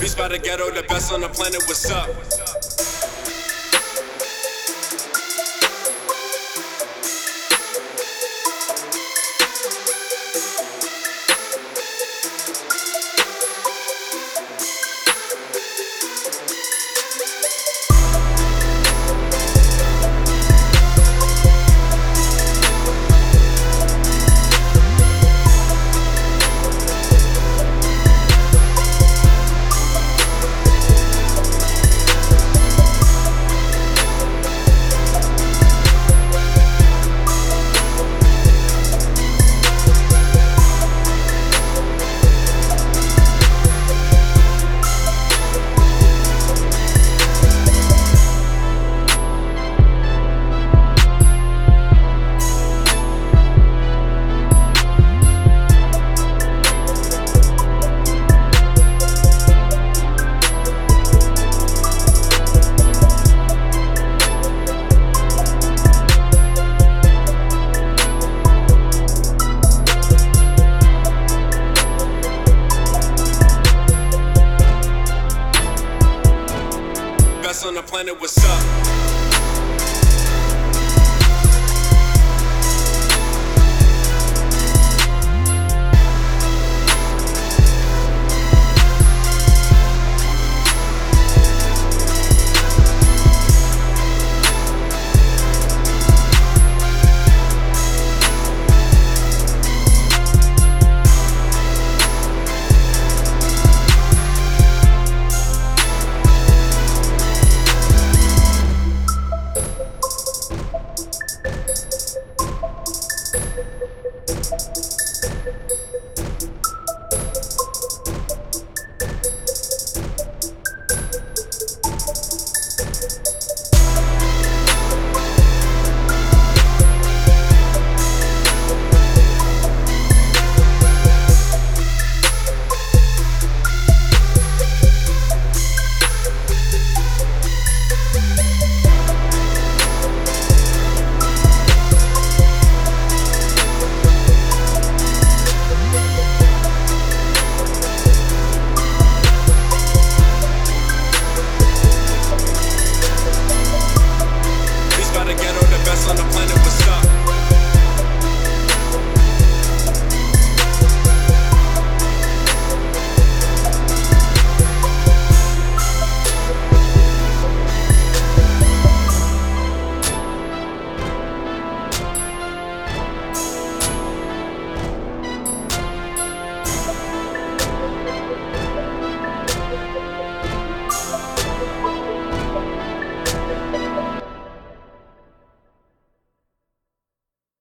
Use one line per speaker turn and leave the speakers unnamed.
Beast by the ghetto, the best on the planet, what's up? On the planet, what's up?